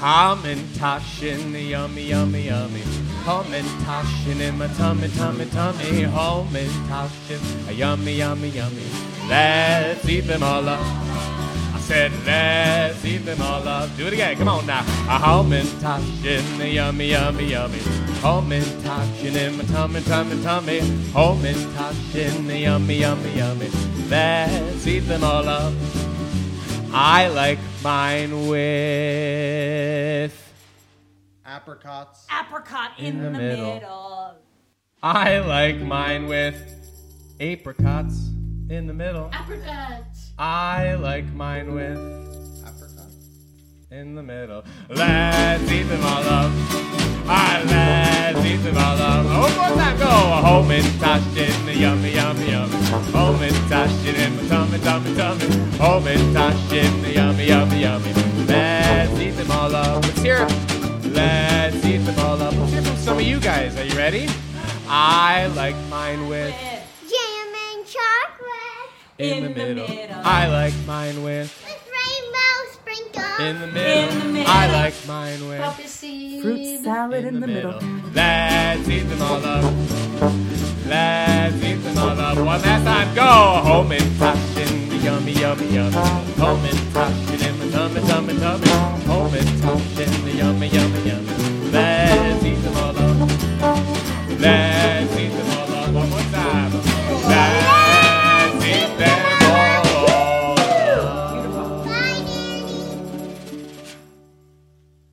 Hamentaschen, yummy, yummy, yummy. Hamentaschen in my tummy, tummy, tummy. Hamentaschen, yummy, yummy, yummy. Let's eat them all up. I said, let's eat them all up. Do it again. Come on now. A Hamentaschen, yummy, yummy, yummy. Hamentaschen in my tummy, tummy, tummy. Hamentaschen, yummy, yummy, yummy. Let's eat them all up. I like mine with. Apricots. Apricot in, In the the, middle. middle. I like mine with apricots in the middle. Apricots. I like mine with Apricots. in the middle. Let's eat them all up. Ah, let's eat them all up. Oh, one more time, go. Hamentaschen the yummy, yummy, yummy. Home and touched in my tummy, tummy, tummy. Hamentaschen the yummy, yummy, yummy. Let's eat them all up. Let's hear it. Let's eat them all up. Let's hear from some of you guys. Are you ready? I like mine with Jam and chocolate. in, the, middle. I like mine with With rainbow sprinkles in the middle. In the middle. I like mine with fruit salad in, in the, the middle. middle. Let's eat them all up. Let's eat them all up one last time. Go Hamentaschen, yummy, yummy, yummy. Hamentaschen in the tummy, tummy, tummy. Hamentaschen, yummy, yummy, yummy.